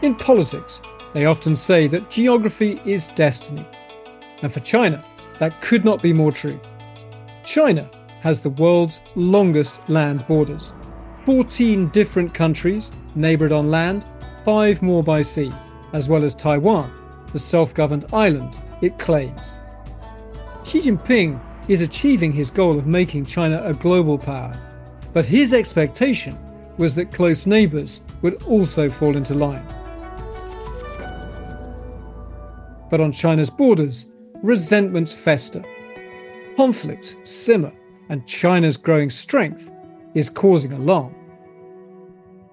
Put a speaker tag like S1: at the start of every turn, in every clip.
S1: In politics, they often say that geography is destiny. And for China, that could not be more true. China has the world's longest land borders 14 different countries neighboured on land, five more by sea, as well as Taiwan, the self governed island it claims. Xi Jinping is achieving his goal of making China a global power, but his expectation was that close neighbours would also fall into line. But on China's borders, resentments fester. Conflicts simmer, and China's growing strength is causing alarm.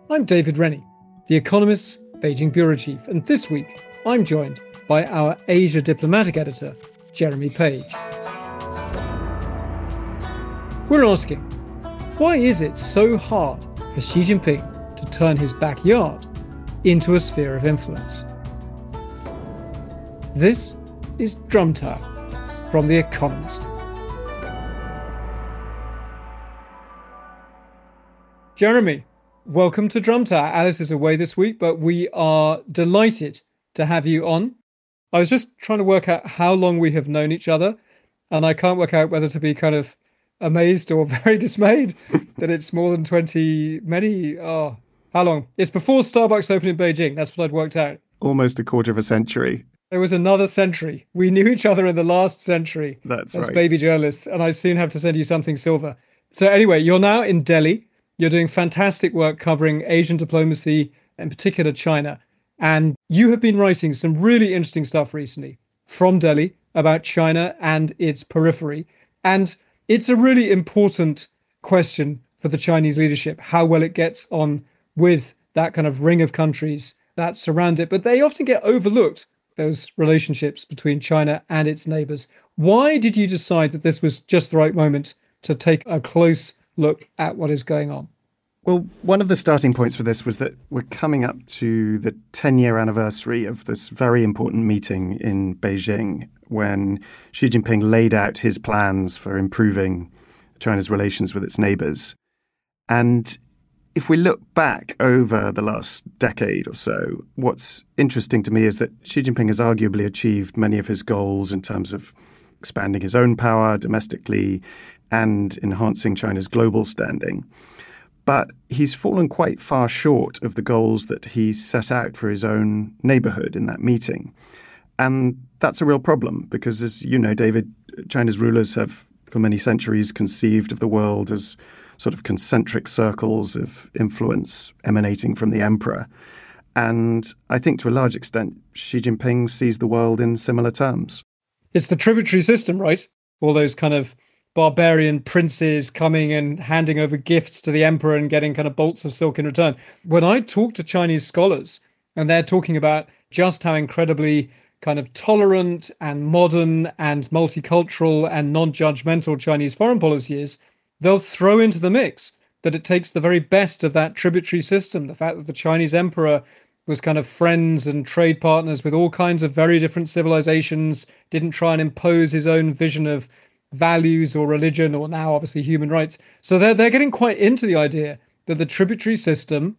S1: I'm David Rennie, The Economist's Beijing Bureau Chief, and this week I'm joined by our Asia diplomatic editor, Jeremy Page. We're asking, why is it so hard for Xi Jinping to turn his backyard into a sphere of influence? This is Drum Tower from The Economist. Jeremy, welcome to Drum Tower. Alice is away this week, but we are delighted to have you on. I was just trying to work out how long we have known each other, and I can't work out whether to be kind of amazed or very dismayed that it's more than 20, many, oh, how long? It's before Starbucks opened in Beijing. That's what I'd worked out.
S2: Almost a quarter of a century.
S1: There was another century. We knew each other in the last century.
S2: That's
S1: as
S2: right.
S1: baby journalists, and I soon have to send you something silver. So anyway, you're now in Delhi. You're doing fantastic work covering Asian diplomacy, in particular China. And you have been writing some really interesting stuff recently from Delhi about China and its periphery. And it's a really important question for the Chinese leadership how well it gets on with that kind of ring of countries that surround it. But they often get overlooked those relationships between China and its neighbors. Why did you decide that this was just the right moment to take a close look at what is going on?
S2: Well, one of the starting points for this was that we're coming up to the 10 year anniversary of this very important meeting in Beijing when Xi Jinping laid out his plans for improving China's relations with its neighbors. And if we look back over the last decade or so, what's interesting to me is that Xi Jinping has arguably achieved many of his goals in terms of expanding his own power domestically and enhancing China's global standing. But he's fallen quite far short of the goals that he set out for his own neighborhood in that meeting. And that's a real problem because, as you know, David, China's rulers have for many centuries conceived of the world as sort of concentric circles of influence emanating from the emperor. And I think to a large extent, Xi Jinping sees the world in similar terms.
S1: It's the tributary system, right? All those kind of barbarian princes coming and handing over gifts to the emperor and getting kind of bolts of silk in return. When I talk to Chinese scholars and they're talking about just how incredibly kind of tolerant and modern and multicultural and non judgmental Chinese foreign policy is, they'll throw into the mix that it takes the very best of that tributary system. The fact that the Chinese emperor was kind of friends and trade partners with all kinds of very different civilizations, didn't try and impose his own vision of values or religion or now obviously human rights. So they're they're getting quite into the idea that the tributary system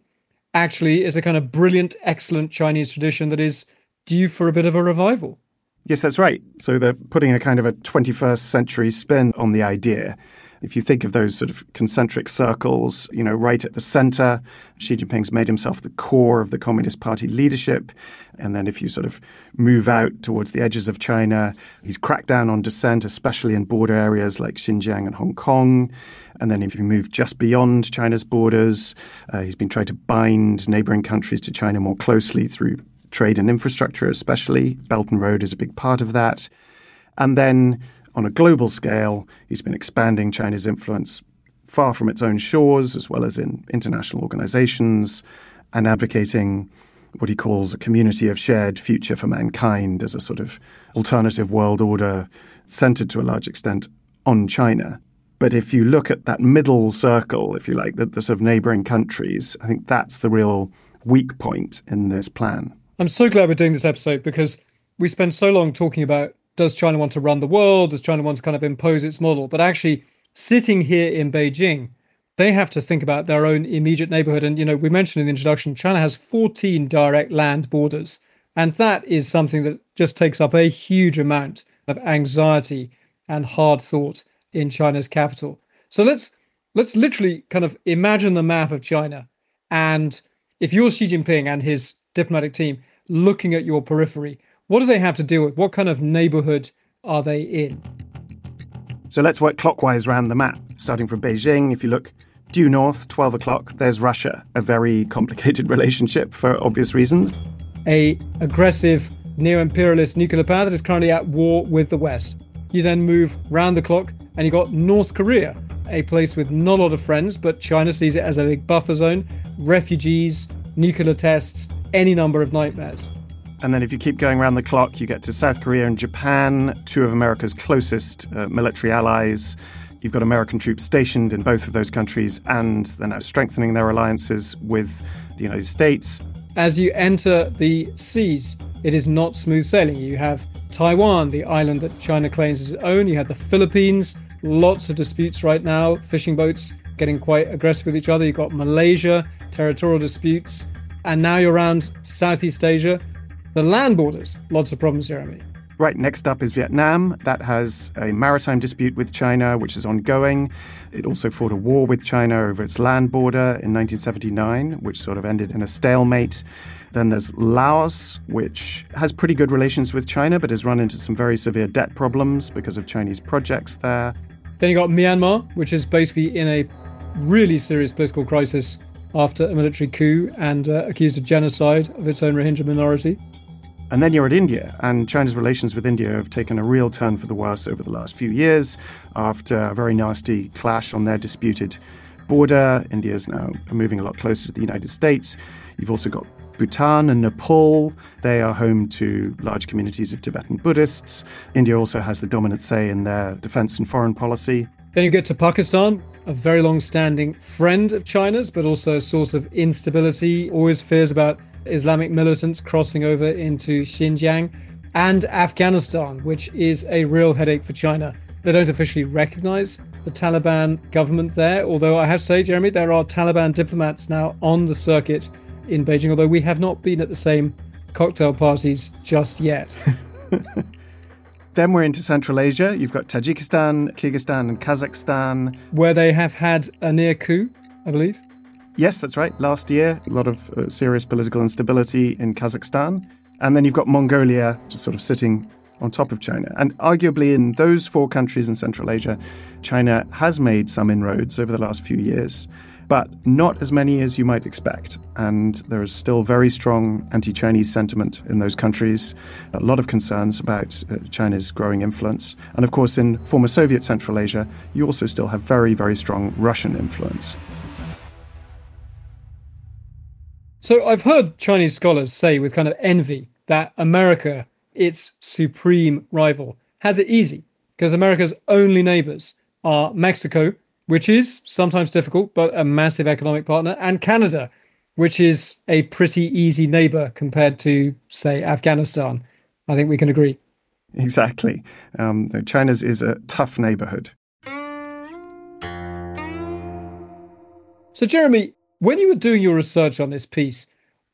S1: actually is a kind of brilliant, excellent Chinese tradition that is due for a bit of a revival.
S2: Yes, that's right. So they're putting a kind of a 21st century spin on the idea. If you think of those sort of concentric circles, you know, right at the center, Xi Jinping's made himself the core of the Communist Party leadership. And then if you sort of move out towards the edges of China, he's cracked down on dissent, especially in border areas like Xinjiang and Hong Kong. And then if you move just beyond China's borders, uh, he's been trying to bind neighboring countries to China more closely through trade and infrastructure, especially. Belt and Road is a big part of that. And then on a global scale, he's been expanding China's influence far from its own shores, as well as in international organizations, and advocating what he calls a community of shared future for mankind as a sort of alternative world order centered to a large extent on China. But if you look at that middle circle, if you like, the, the sort of neighboring countries, I think that's the real weak point in this plan.
S1: I'm so glad we're doing this episode because we spend so long talking about does China want to run the world? Does China want to kind of impose its model? But actually, sitting here in Beijing, they have to think about their own immediate neighborhood. And, you know, we mentioned in the introduction, China has 14 direct land borders. And that is something that just takes up a huge amount of anxiety and hard thought in China's capital. So let's let's literally kind of imagine the map of China. And if you're Xi Jinping and his diplomatic team looking at your periphery, what do they have to deal with? What kind of neighborhood are they in?
S2: So let's work clockwise around the map, starting from Beijing. If you look due north, 12 o'clock, there's Russia, a very complicated relationship for obvious reasons.
S1: A aggressive neo-imperialist nuclear power that is currently at war with the West. You then move round the clock and you got North Korea, a place with not a lot of friends, but China sees it as a big buffer zone, refugees, nuclear tests, any number of nightmares.
S2: And then if you keep going around the clock, you get to South Korea and Japan, two of America's closest uh, military allies. You've got American troops stationed in both of those countries, and they're now strengthening their alliances with the United States.
S1: As you enter the seas, it is not smooth sailing. You have Taiwan, the island that China claims as its own. You have the Philippines, lots of disputes right now, fishing boats getting quite aggressive with each other. You've got Malaysia, territorial disputes. And now you're around Southeast Asia, the land borders, lots of problems, Jeremy.
S2: Right, next up is Vietnam. That has a maritime dispute with China, which is ongoing. It also fought a war with China over its land border in 1979, which sort of ended in a stalemate. Then there's Laos, which has pretty good relations with China, but has run into some very severe debt problems because of Chinese projects there.
S1: Then you got Myanmar, which is basically in a really serious political crisis after a military coup and uh, accused of genocide of its own Rohingya minority.
S2: And then you're at India, and China's relations with India have taken a real turn for the worse over the last few years after a very nasty clash on their disputed border. India is now moving a lot closer to the United States. You've also got Bhutan and Nepal. They are home to large communities of Tibetan Buddhists. India also has the dominant say in their defense and foreign policy.
S1: Then you get to Pakistan, a very long standing friend of China's, but also a source of instability, always fears about Islamic militants crossing over into Xinjiang, and Afghanistan, which is a real headache for China. They don't officially recognize the Taliban government there, although I have to say, Jeremy, there are Taliban diplomats now on the circuit in Beijing, although we have not been at the same cocktail parties just yet.
S2: then we're into Central Asia. You've got Tajikistan, Kyrgyzstan, and Kazakhstan.
S1: Where they have had a near coup, I believe.
S2: Yes, that's right. Last year, a lot of uh, serious political instability in Kazakhstan. And then you've got Mongolia just sort of sitting on top of China. And arguably, in those four countries in Central Asia, China has made some inroads over the last few years, but not as many as you might expect. And there is still very strong anti Chinese sentiment in those countries, a lot of concerns about uh, China's growing influence. And of course, in former Soviet Central Asia, you also still have very, very strong Russian influence.
S1: So I've heard Chinese scholars say with kind of envy that America, its supreme rival, has it easy because America's only neighbors are Mexico, which is sometimes difficult, but a massive economic partner, and Canada, which is a pretty easy neighbor compared to, say, Afghanistan. I think we can agree.
S2: Exactly. Um, China's is a tough neighborhood.
S1: So, Jeremy, when you were doing your research on this piece,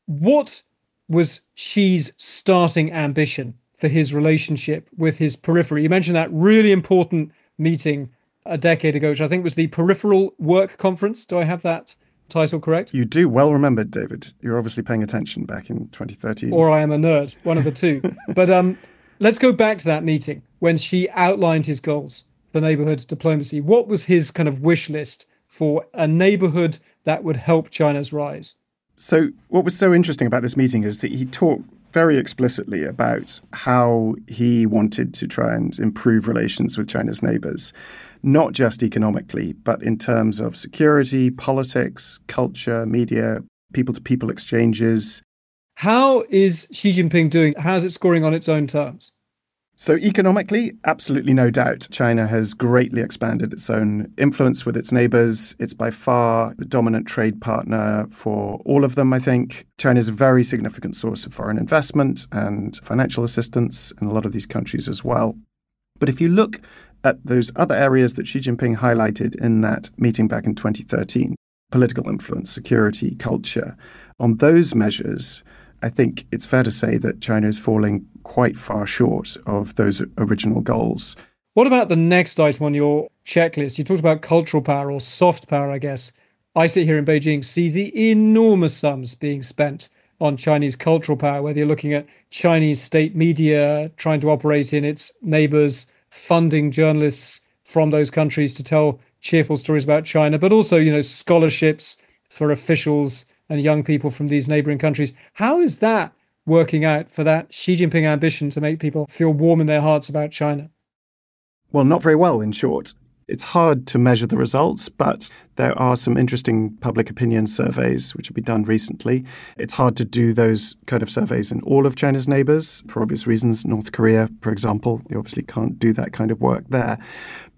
S1: what was Xi's starting ambition for his relationship with his periphery? You mentioned that really important meeting a decade ago, which I think was the Peripheral Work Conference. Do I have that title correct?
S2: You do well remembered, David. You're obviously paying attention back in 2013.
S1: Or I am a nerd, one of the two. but um, let's go back to that meeting when Xi outlined his goals for neighborhood diplomacy. What was his kind of wish list for a neighborhood that would help China's rise.
S2: So, what was so interesting about this meeting is that he talked very explicitly about how he wanted to try and improve relations with China's neighbors, not just economically, but in terms of security, politics, culture, media, people to people exchanges.
S1: How is Xi Jinping doing? How's it scoring on its own terms?
S2: So, economically, absolutely no doubt, China has greatly expanded its own influence with its neighbors. It's by far the dominant trade partner for all of them, I think. China is a very significant source of foreign investment and financial assistance in a lot of these countries as well. But if you look at those other areas that Xi Jinping highlighted in that meeting back in 2013 political influence, security, culture on those measures, I think it's fair to say that China is falling quite far short of those original goals.
S1: What about the next item on your checklist? You talked about cultural power or soft power, I guess. I sit here in Beijing, see the enormous sums being spent on Chinese cultural power, whether you're looking at Chinese state media trying to operate in its neighbors, funding journalists from those countries to tell cheerful stories about China, but also, you know, scholarships for officials and young people from these neighboring countries. How is that working out for that Xi Jinping ambition to make people feel warm in their hearts about China?
S2: Well, not very well, in short. It's hard to measure the results, but there are some interesting public opinion surveys which have been done recently. It's hard to do those kind of surveys in all of China's neighbors for obvious reasons. North Korea, for example, you obviously can't do that kind of work there.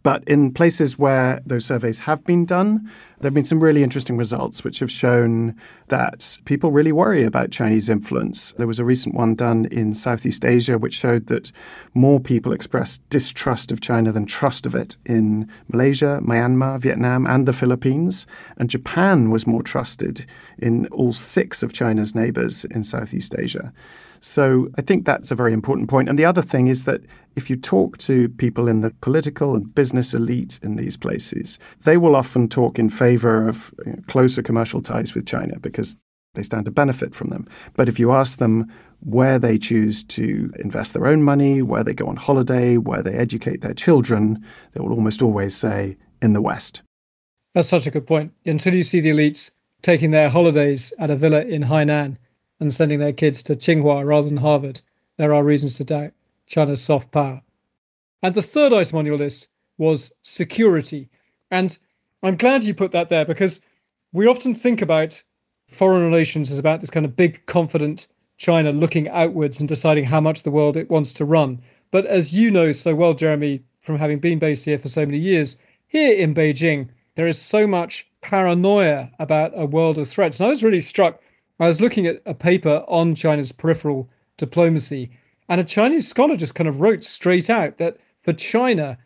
S2: But in places where those surveys have been done, there have been some really interesting results which have shown that people really worry about Chinese influence. There was a recent one done in Southeast Asia which showed that more people expressed distrust of China than trust of it in Malaysia, Myanmar, Vietnam, and the Philippines. And Japan was more trusted in all six of China's neighbors in Southeast Asia. So I think that's a very important point. And the other thing is that if you talk to people in the political and business elite in these places, they will often talk in favor of you know, closer commercial ties with China because they stand to benefit from them. But if you ask them where they choose to invest their own money, where they go on holiday, where they educate their children, they will almost always say in the West.
S1: That's such a good point. Until you see the elites taking their holidays at a villa in Hainan, and sending their kids to Tsinghua rather than Harvard, there are reasons to doubt China's soft power. And the third item on your list was security. And I'm glad you put that there because we often think about foreign relations as about this kind of big, confident China looking outwards and deciding how much the world it wants to run. But as you know so well, Jeremy, from having been based here for so many years, here in Beijing, there is so much paranoia about a world of threats. And I was really struck I was looking at a paper on China's peripheral diplomacy, and a Chinese scholar just kind of wrote straight out that for China,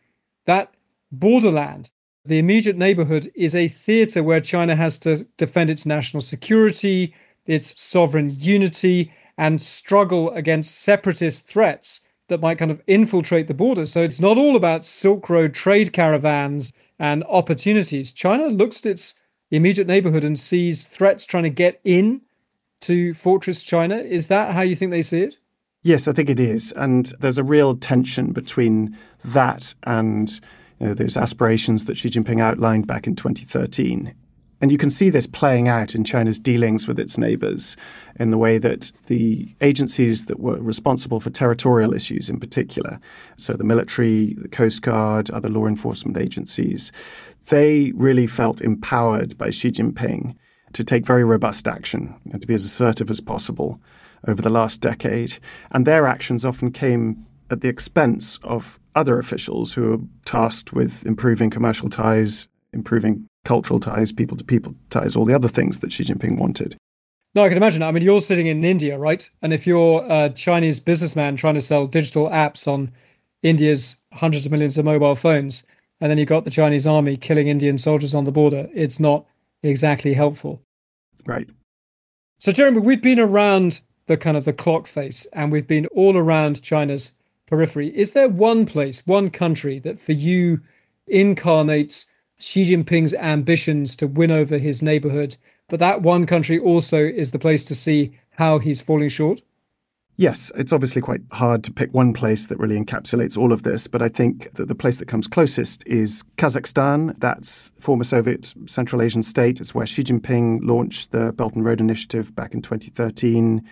S1: that borderland, the immediate neighborhood, is a theater where China has to defend its national security, its sovereign unity, and struggle against separatist threats that might kind of infiltrate the border. So it's not all about Silk Road trade caravans and opportunities. China looks at its immediate neighborhood and sees threats trying to get in to Fortress China. Is that how you think they see it?
S2: Yes, I think it is. And there's a real tension between that and you know, those aspirations that Xi Jinping outlined back in 2013. And you can see this playing out in China's dealings with its neighbors in the way that the agencies that were responsible for territorial issues in particular, so the military, the Coast Guard, other law enforcement agencies, they really felt empowered by Xi Jinping to take very robust action and to be as assertive as possible over the last decade. And their actions often came at the expense of other officials who were tasked with improving commercial ties, improving cultural ties, people to people ties, all the other things that Xi Jinping wanted.
S1: No, I can imagine. I mean, you're sitting in India, right? And if you're a Chinese businessman trying to sell digital apps on India's hundreds of millions of mobile phones, and then you've got the Chinese army killing Indian soldiers on the border, it's not exactly helpful.
S2: Right.
S1: So, Jeremy, we've been around the kind of the clock face and we've been all around China's periphery. Is there one place, one country that for you incarnates Xi Jinping's ambitions to win over his neighborhood, but that one country also is the place to see how he's falling short?
S2: Yes, it's obviously quite hard to pick one place that really encapsulates all of this, but I think that the place that comes closest is Kazakhstan. That's former Soviet Central Asian state. It's where Xi Jinping launched the Belt and Road Initiative back in 2013.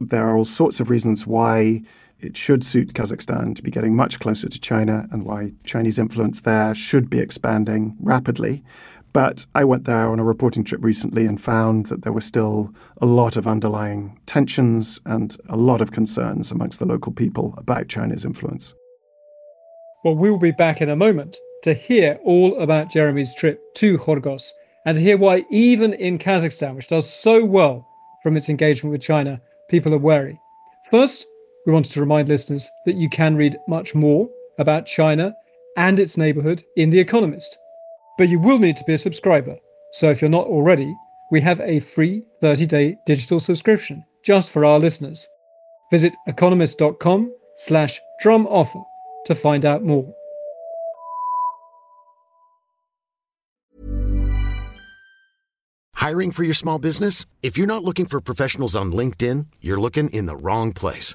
S2: There are all sorts of reasons why it should suit Kazakhstan to be getting much closer to China and why Chinese influence there should be expanding rapidly. But I went there on a reporting trip recently and found that there were still a lot of underlying tensions and a lot of concerns amongst the local people about China's influence.
S1: Well, we will be back in a moment to hear all about Jeremy's trip to Khorgos and to hear why, even in Kazakhstan, which does so well from its engagement with China, people are wary. First, we wanted to remind listeners that you can read much more about China and its neighbourhood in The Economist. But you will need to be a subscriber. So if you're not already, we have a free 30 day digital subscription just for our listeners. Visit economist.com slash drum offer to find out more.
S3: Hiring for your small business? If you're not looking for professionals on LinkedIn, you're looking in the wrong place.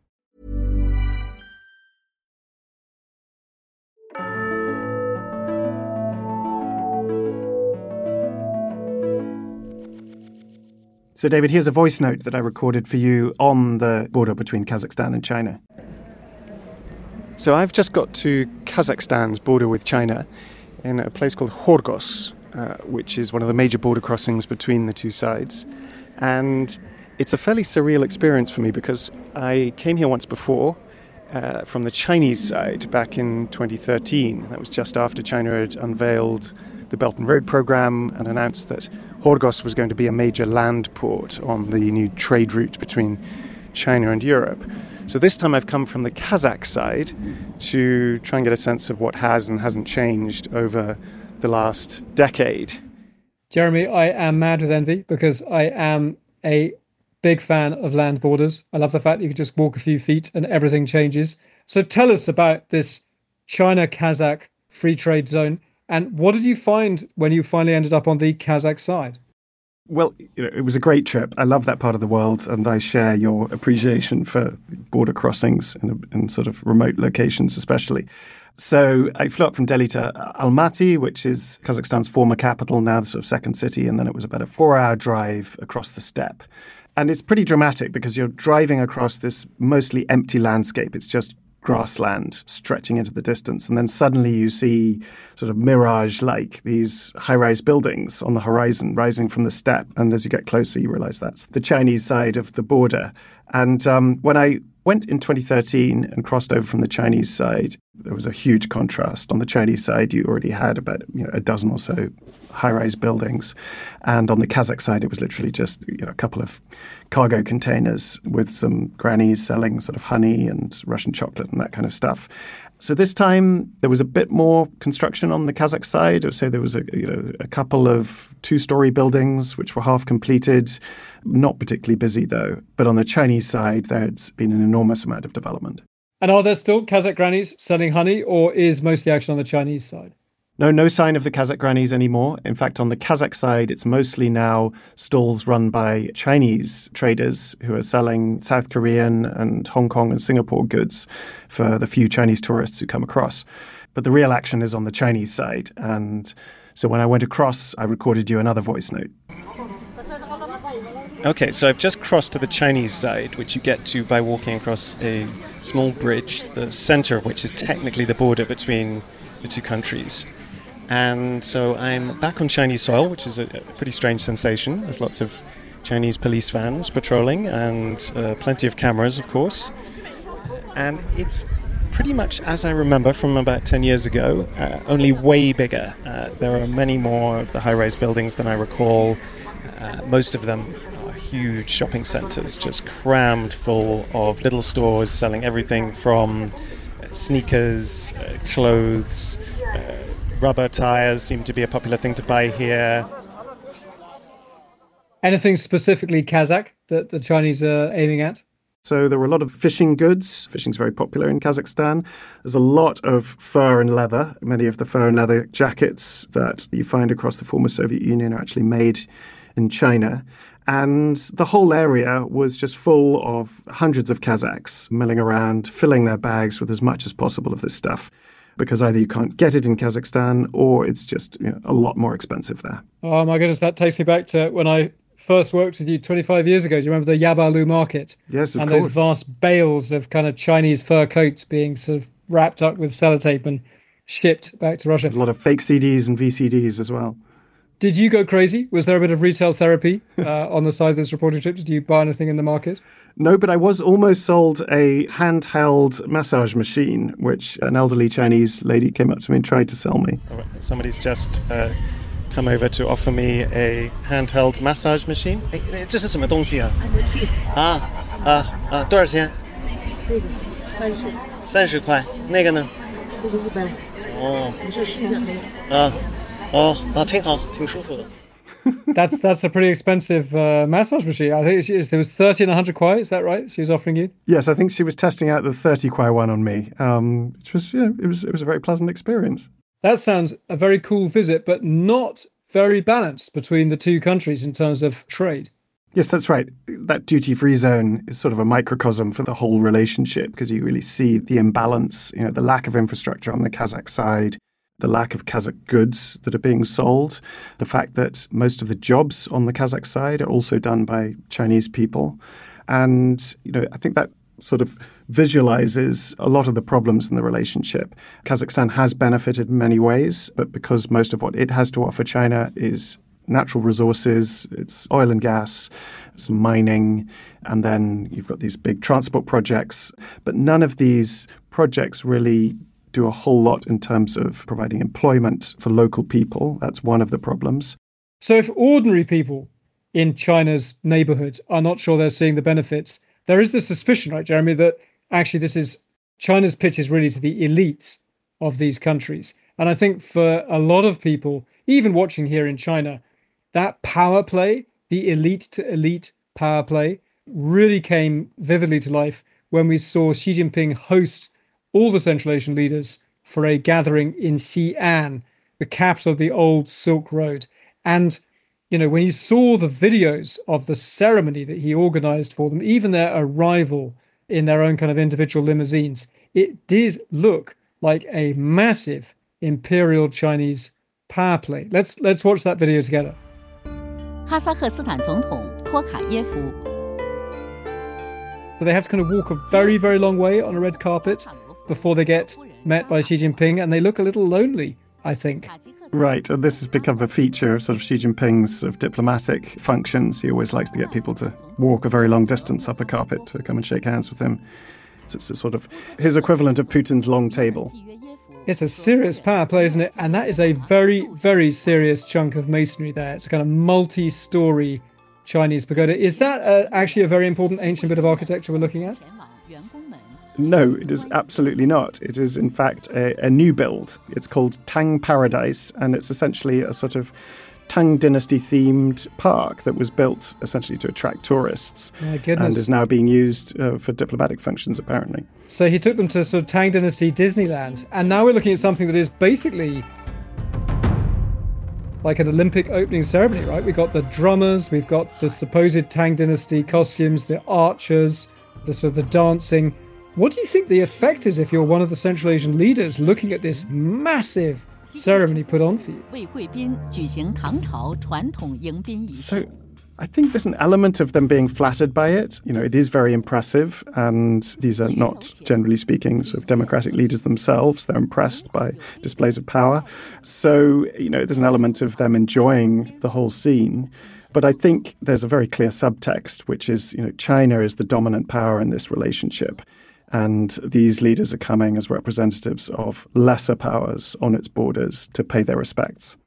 S2: So, David, here's a voice note that I recorded for you on the border between Kazakhstan and China. So, I've just got to Kazakhstan's border with China in a place called Horgos, uh, which is one of the major border crossings between the two sides. And it's a fairly surreal experience for me because I came here once before uh, from the Chinese side back in 2013. That was just after China had unveiled the Belt and Road program and announced that Khorgos was going to be a major land port on the new trade route between China and Europe. So this time I've come from the Kazakh side to try and get a sense of what has and hasn't changed over the last decade.
S1: Jeremy, I am mad with envy because I am a big fan of land borders. I love the fact that you can just walk a few feet and everything changes. So tell us about this China Kazakh free trade zone and what did you find when you finally ended up on the Kazakh side?
S2: Well, you know, it was a great trip. I love that part of the world, and I share your appreciation for border crossings in, in sort of remote locations, especially. So I flew up from Delhi to Almaty, which is Kazakhstan's former capital, now the sort of second city, and then it was about a four-hour drive across the steppe. And it's pretty dramatic because you're driving across this mostly empty landscape. It's just grassland stretching into the distance. And then suddenly you see sort of mirage like these high rise buildings on the horizon rising from the steppe. And as you get closer, you realize that's the Chinese side of the border. And um, when I went in 2013 and crossed over from the Chinese side, there was a huge contrast. On the Chinese side, you already had about you know, a dozen or so high-rise buildings, and on the Kazakh side, it was literally just you know, a couple of cargo containers with some grannies selling sort of honey and Russian chocolate and that kind of stuff. So this time there was a bit more construction on the Kazakh side. I would say there was a, you know, a couple of two-story buildings which were half completed, not particularly busy though. But on the Chinese side, there's been an enormous amount of development.
S1: And are there still Kazakh grannies selling honey, or is most of the action on the Chinese side?
S2: No, no sign of the Kazakh grannies anymore. In fact, on the Kazakh side, it's mostly now stalls run by Chinese traders who are selling South Korean and Hong Kong and Singapore goods for the few Chinese tourists who come across. But the real action is on the Chinese side. And so when I went across, I recorded you another voice note. Okay, so I've just crossed to the Chinese side, which you get to by walking across a small bridge, the center of which is technically the border between the two countries. And so I'm back on Chinese soil, which is a, a pretty strange sensation. There's lots of Chinese police vans patrolling and uh, plenty of cameras, of course. And it's pretty much as I remember from about 10 years ago, uh, only way bigger. Uh, there are many more of the high rise buildings than I recall. Uh, most of them are huge shopping centers, just crammed full of little stores selling everything from sneakers, uh, clothes, uh, rubber tires seem to be a popular thing to buy here.
S1: Anything specifically Kazakh that the Chinese are aiming at?
S2: So there were a lot of fishing goods. Fishing's very popular in Kazakhstan. There's a lot of fur and leather. Many of the fur and leather jackets that you find across the former Soviet Union are actually made in China. And the whole area was just full of hundreds of Kazakhs milling around, filling their bags with as much as possible of this stuff. Because either you can't get it in Kazakhstan or it's just you know, a lot more expensive there.
S1: Oh my goodness, that takes me back to when I first worked with you 25 years ago. Do you remember the Yabaolu market?
S2: Yes, of
S1: and
S2: course.
S1: those vast bales of kind of Chinese fur coats being sort of wrapped up with sellotape and shipped back to Russia.
S2: a lot of fake CDs and VCDs as well.
S1: Did you go crazy? Was there a bit of retail therapy uh, on the side of this reporting trip? Did you buy anything in the market?
S2: No, but I was almost sold a handheld massage machine, which an elderly Chinese lady came up to me and tried to sell me.
S4: Somebody's just uh, come over to offer me a handheld massage machine. 哎，这是什么东西啊？
S5: 按摩器，
S4: 啊啊啊！多少钱？
S5: 这个三十，
S4: 三十块。那个呢？
S5: 这个一百，
S4: 哦
S5: 没事试一下可以。
S4: 啊 哦，那挺好，挺舒服的。
S1: that's that's a pretty expensive uh, massage machine. I think it was thirty and hundred kuai. Is that right? She was offering you.
S2: Yes, I think she was testing out the thirty kuai one on me, um, which was you know, it was it was a very pleasant experience.
S1: That sounds a very cool visit, but not very balanced between the two countries in terms of trade.
S2: Yes, that's right. That duty free zone is sort of a microcosm for the whole relationship because you really see the imbalance, you know, the lack of infrastructure on the Kazakh side, the lack of Kazakh goods that are being sold, the fact that most of the jobs on the Kazakh side are also done by Chinese people. And, you know, I think that sort of visualizes a lot of the problems in the relationship. Kazakhstan has benefited in many ways, but because most of what it has to offer China is natural resources, it's oil and gas, some mining, and then you've got these big transport projects. But none of these projects really do a whole lot in terms of providing employment for local people. That's one of the problems.
S1: So, if ordinary people in China's neighborhood are not sure they're seeing the benefits, there is the suspicion, right, Jeremy, that actually this is China's pitch is really to the elites of these countries. And I think for a lot of people, even watching here in China, that power play, the elite to elite power play, really came vividly to life when we saw Xi Jinping host all the Central Asian leaders for a gathering in Xi'an, the capital of the old Silk Road. And, you know, when you saw the videos of the ceremony that he organized for them, even their arrival in their own kind of individual limousines, it did look like a massive imperial Chinese power play. Let's let's watch that video together.
S6: 哈萨克斯坦总统托卡耶夫
S1: But they have to kind of walk a very, very long way on a red carpet before they get met by Xi Jinping, and they look a little lonely, I think.
S2: Right, and this has become a feature of sort of Xi Jinping's sort of diplomatic functions. He always likes to get people to walk a very long distance up a carpet to come and shake hands with him. It's, it's a sort of his equivalent of Putin's long table.
S1: It's a serious power play, isn't it? And that is a very, very serious chunk of masonry there. It's a kind of multi story Chinese pagoda. Is that uh, actually a very important ancient bit of architecture we're looking at?
S2: No, it is absolutely not. It is, in fact, a, a new build. It's called Tang Paradise, and it's essentially a sort of Tang Dynasty themed park that was built essentially to attract tourists and is now being used uh, for diplomatic functions, apparently.
S1: So he took them to sort of Tang Dynasty Disneyland. And now we're looking at something that is basically like an Olympic opening ceremony, right? We've got the drummers, we've got the supposed Tang Dynasty costumes, the archers, the sort of the dancing. What do you think the effect is if you're one of the Central Asian leaders looking at this massive ceremony put on for you?
S2: So, I think there's an element of them being flattered by it. You know, it is very impressive, and these are not, generally speaking, sort of democratic leaders themselves. They're impressed by displays of power. So, you know, there's an element of them enjoying the whole scene. But I think there's a very clear subtext, which is, you know, China is the dominant power in this relationship. And these leaders are coming as representatives of lesser powers on its borders to pay their respects.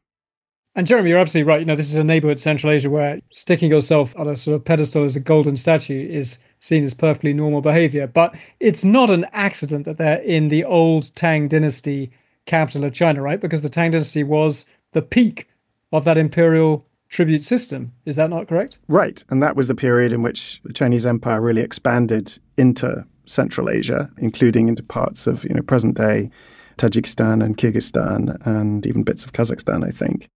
S1: And Jeremy, you're absolutely right. You know, this is a neighborhood Central Asia where sticking yourself on a sort of pedestal as a golden statue is seen as perfectly normal behavior. But it's not an accident that they're in the old Tang dynasty capital of China, right? Because the Tang dynasty was the peak of that imperial tribute system. Is that not correct?
S2: Right. And that was the period in which the Chinese Empire really expanded into Central Asia, including into parts of, you know, present day Tajikistan and Kyrgyzstan and even bits of Kazakhstan, I think.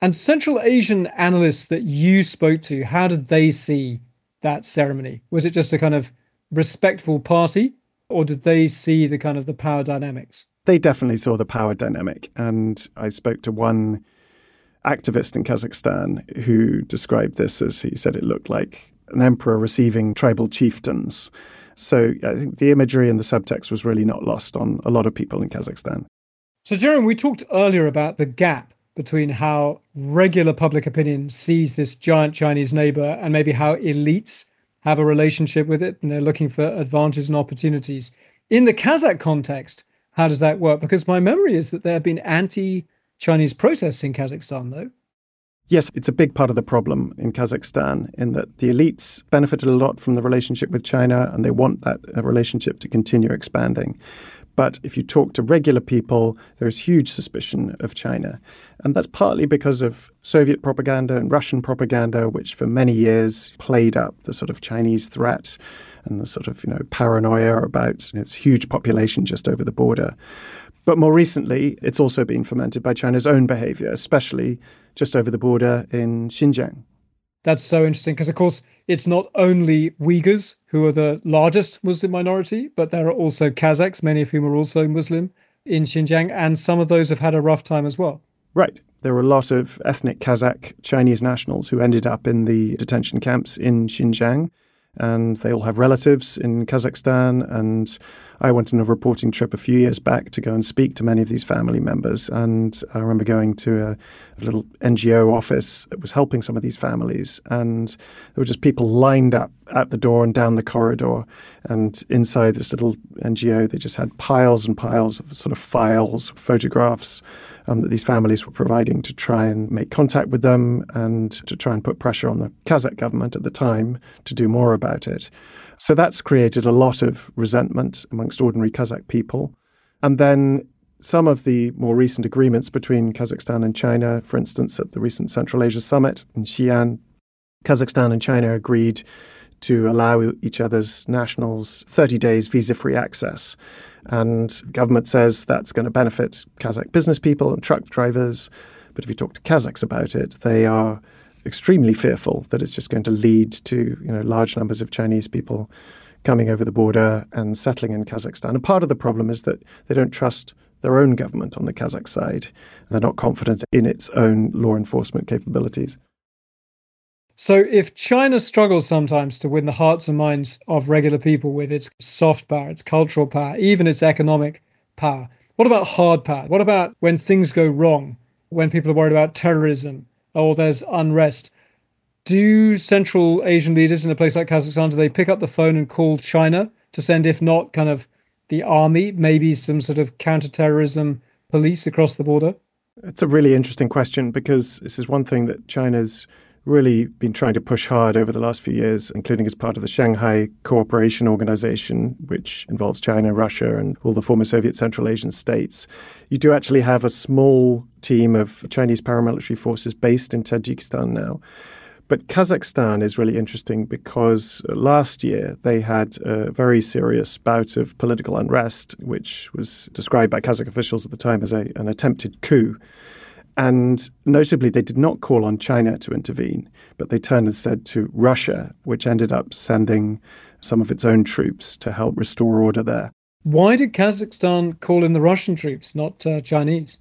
S1: And Central Asian analysts that you spoke to, how did they see that ceremony? Was it just a kind of respectful party, or did they see the kind of the power dynamics?
S2: They definitely saw the power dynamic. And I spoke to one activist in Kazakhstan who described this as he said it looked like an emperor receiving tribal chieftains. So I think the imagery and the subtext was really not lost on a lot of people in Kazakhstan.
S1: So, Jeremy, we talked earlier about the gap between how regular public opinion sees this giant Chinese neighbor and maybe how elites have a relationship with it and they're looking for advantages and opportunities. In the Kazakh context, how does that work? Because my memory is that there have been anti Chinese protests in Kazakhstan, though.
S2: Yes, it's a big part of the problem in Kazakhstan in that the elites benefited a lot from the relationship with China and they want that uh, relationship to continue expanding. But if you talk to regular people, there's huge suspicion of China. And that's partly because of Soviet propaganda and Russian propaganda, which for many years played up the sort of Chinese threat and the sort of, you know, paranoia about its huge population just over the border. But more recently, it's also been fomented by China's own behavior, especially just over the border in Xinjiang.
S1: That's so interesting because, of course, it's not only Uyghurs who are the largest Muslim minority, but there are also Kazakhs, many of whom are also Muslim in Xinjiang, and some of those have had a rough time as well.
S2: Right. There were a lot of ethnic Kazakh Chinese nationals who ended up in the detention camps in Xinjiang and they all have relatives in Kazakhstan. And I went on a reporting trip a few years back to go and speak to many of these family members. And I remember going to a, a little NGO office that was helping some of these families, and there were just people lined up at the door and down the corridor. And inside this little NGO, they just had piles and piles of sort of files, photographs um, that these families were providing to try and make contact with them and to try and put pressure on the Kazakh government at the time to do more about it. So that's created a lot of resentment amongst ordinary Kazakh people. And then some of the more recent agreements between Kazakhstan and China, for instance, at the recent Central Asia Summit in Xi'an, Kazakhstan and China agreed to allow each other's nationals 30 days visa free access. And government says that's going to benefit Kazakh business people and truck drivers. But if you talk to Kazakhs about it, they are extremely fearful that it's just going to lead to you know large numbers of Chinese people coming over the border and settling in Kazakhstan. And part of the problem is that they don't trust their own government on the Kazakh side. They're not confident in its own law enforcement capabilities.
S1: So, if China struggles sometimes to win the hearts and minds of regular people with its soft power, its cultural power, even its economic power, what about hard power? What about when things go wrong, when people are worried about terrorism or there's unrest? Do Central Asian leaders in a place like Kazakhstan, do they pick up the phone and call China to send, if not kind of the army, maybe some sort of counterterrorism police across the border?
S2: It's a really interesting question because this is one thing that China's really been trying to push hard over the last few years, including as part of the Shanghai Cooperation Organization, which involves China, Russia, and all the former Soviet Central Asian states. You do actually have a small team of Chinese paramilitary forces based in Tajikistan now. But Kazakhstan is really interesting because last year they had a very serious bout of political unrest, which was described by Kazakh officials at the time as a, an attempted coup. And notably, they did not call on China to intervene, but they turned instead to Russia, which ended up sending some of its own troops to help restore order there.
S1: Why did Kazakhstan call in the Russian troops, not uh, Chinese?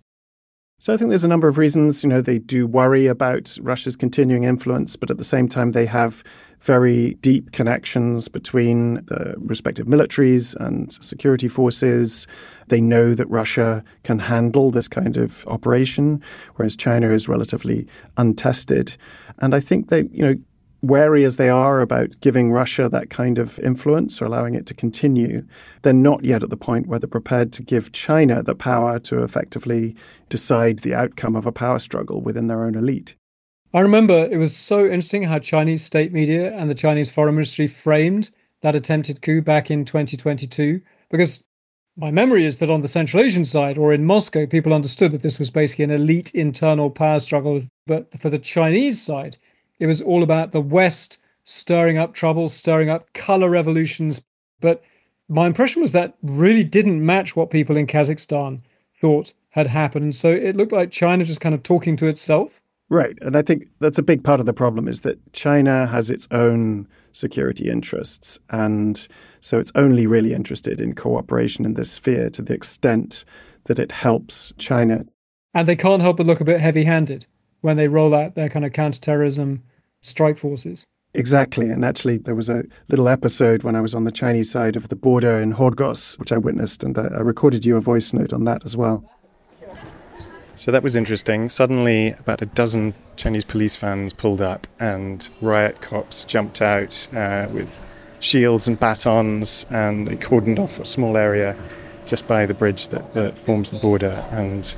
S2: So I think there's a number of reasons. You know, they do worry about Russia's continuing influence, but at the same time, they have very deep connections between the respective militaries and security forces. They know that Russia can handle this kind of operation, whereas China is relatively untested. And I think they, you know, wary as they are about giving Russia that kind of influence or allowing it to continue, they're not yet at the point where they're prepared to give China the power to effectively decide the outcome of a power struggle within their own elite.
S1: I remember it was so interesting how Chinese state media and the Chinese foreign ministry framed that attempted coup back in 2022 because my memory is that on the Central Asian side or in Moscow, people understood that this was basically an elite internal power struggle. But for the Chinese side, it was all about the West stirring up trouble, stirring up color revolutions. But my impression was that really didn't match what people in Kazakhstan thought had happened. So it looked like China just kind of talking to itself.
S2: Right. And I think that's a big part of the problem is that China has its own security interests. And so it's only really interested in cooperation in this sphere to the extent that it helps China.
S1: And they can't help but look a bit heavy handed when they roll out their kind of counterterrorism strike forces.
S2: Exactly. And actually, there was a little episode when I was on the Chinese side of the border in Horgos, which I witnessed, and I, I recorded you a voice note on that as well.
S4: So that was interesting. Suddenly, about a dozen Chinese police vans pulled up, and riot cops jumped out uh, with shields and batons, and they cordoned off a small area just by the bridge that, that forms the border and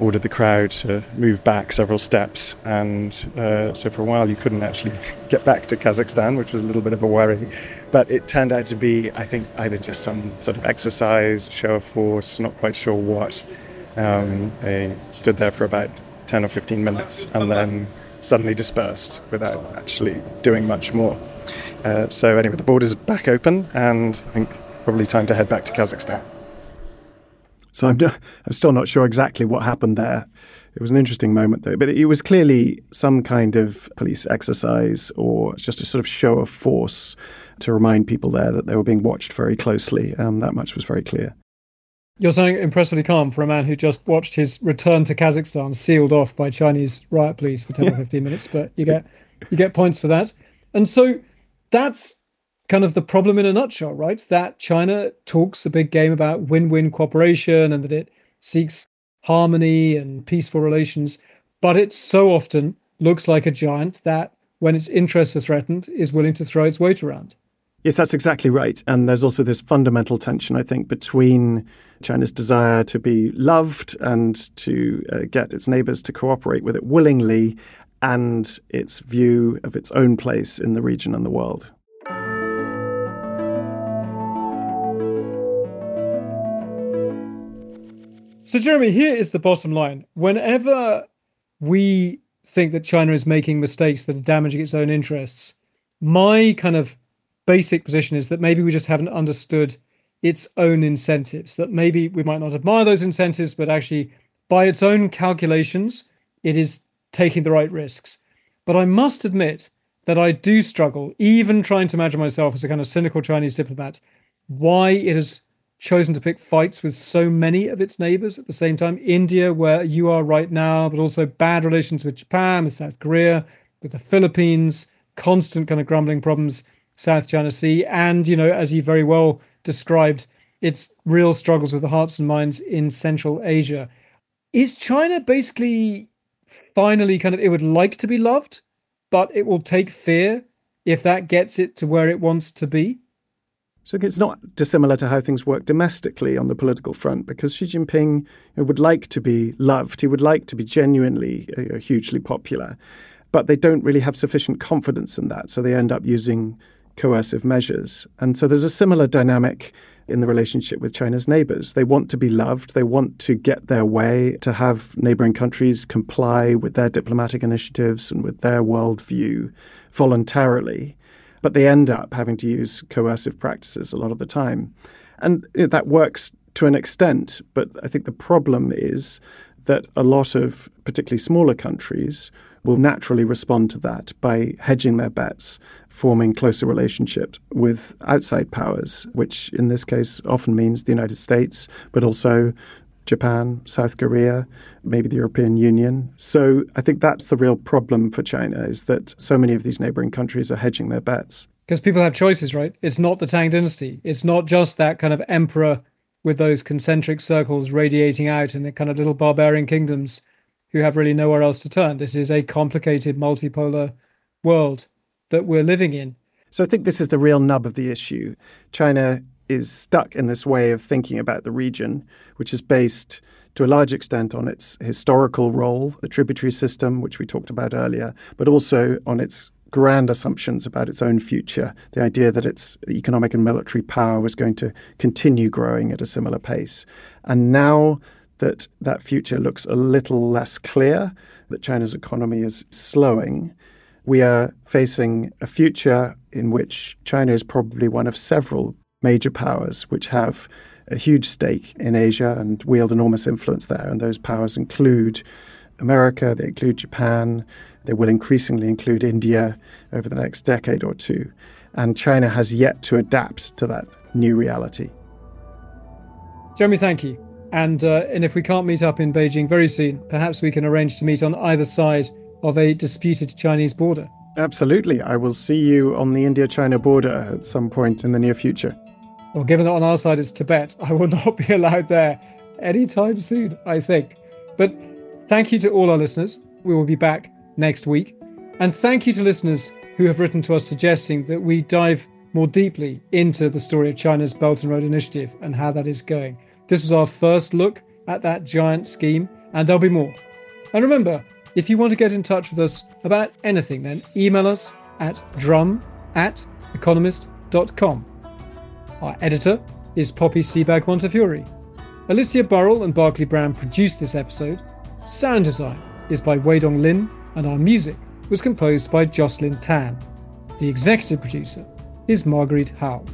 S4: ordered the crowd to move back several steps. And uh, so for a while, you couldn't actually get back to Kazakhstan, which was a little bit of a worry. But it turned out to be, I think, either just some sort of exercise, show of force, not quite sure what. Um, they stood there for about 10 or 15 minutes and then suddenly dispersed without actually doing much more. Uh, so, anyway, the border's back open, and I think probably time to head back to Kazakhstan.
S2: So, I'm, I'm still not sure exactly what happened there. It was an interesting moment, though, but it was clearly some kind of police exercise or just a sort of show of force to remind people there that they were being watched very closely. Um, that much was very clear.
S1: You're sounding impressively calm for a man who just watched his return to Kazakhstan sealed off by Chinese riot police for 10 yeah. or 15 minutes, but you get you get points for that. And so that's kind of the problem in a nutshell, right? That China talks a big game about win-win cooperation and that it seeks harmony and peaceful relations, but it so often looks like a giant that when its interests are threatened is willing to throw its weight around.
S2: Yes, that's exactly right. And there's also this fundamental tension, I think, between China's desire to be loved and to uh, get its neighbors to cooperate with it willingly and its view of its own place in the region and the world.
S1: So, Jeremy, here is the bottom line. Whenever we think that China is making mistakes that are damaging its own interests, my kind of basic position is that maybe we just haven't understood its own incentives, that maybe we might not admire those incentives, but actually, by its own calculations, it is taking the right risks. But I must admit that I do struggle, even trying to imagine myself as a kind of cynical Chinese diplomat, why it has chosen to pick fights with so many of its neighbors at the same time. India, where you are right now, but also bad relations with Japan, with South Korea, with the Philippines, constant kind of grumbling problems South China Sea, and you know, as you very well described, its real struggles with the hearts and minds in Central Asia. Is China basically finally kind of it would like to be loved, but it will take fear if that gets it to where it wants to be?
S2: So it's not dissimilar to how things work domestically on the political front, because Xi Jinping would like to be loved. He would like to be genuinely uh, hugely popular, but they don't really have sufficient confidence in that. So they end up using coercive measures. And so there's a similar dynamic in the relationship with China's neighbors. They want to be loved, they want to get their way, to have neighboring countries comply with their diplomatic initiatives and with their worldview voluntarily. But they end up having to use coercive practices a lot of the time. And that works to an extent, but I think the problem is that a lot of particularly smaller countries will naturally respond to that by hedging their bets, forming closer relationships with outside powers, which in this case often means the United States, but also Japan, South Korea, maybe the European Union. So I think that's the real problem for China is that so many of these neighboring countries are hedging their bets.
S1: Because people have choices, right? It's not the Tang dynasty. It's not just that kind of emperor with those concentric circles radiating out and the kind of little barbarian kingdoms who have really nowhere else to turn. This is a complicated multipolar world that we're living in.
S2: So I think this is the real nub of the issue. China is stuck in this way of thinking about the region, which is based to a large extent on its historical role, the tributary system, which we talked about earlier, but also on its grand assumptions about its own future, the idea that its economic and military power was going to continue growing at a similar pace. And now that that future looks a little less clear, that China's economy is slowing, we are facing a future in which China is probably one of several major powers which have a huge stake in Asia and wield enormous influence there. And those powers include America, they include Japan, they will increasingly include India over the next decade or two. And China has yet to adapt to that new reality.
S1: Jeremy, thank you. And uh, and if we can't meet up in Beijing very soon, perhaps we can arrange to meet on either side of a disputed Chinese border.
S2: Absolutely. I will see you on the India China border at some point in the near future.
S1: Well, given that on our side is Tibet, I will not be allowed there anytime soon, I think. But thank you to all our listeners. We will be back next week. And thank you to listeners who have written to us suggesting that we dive more deeply into the story of China's Belt and Road Initiative and how that is going. This was our first look at that giant scheme, and there'll be more. And remember, if you want to get in touch with us about anything, then email us at drum at economist.com. Our editor is Poppy Sebag Montefiore. Alicia Burrell and Barclay Brown produced this episode. Sound design is by Weidong Lin, and our music was composed by Jocelyn Tan. The executive producer is Marguerite Howe.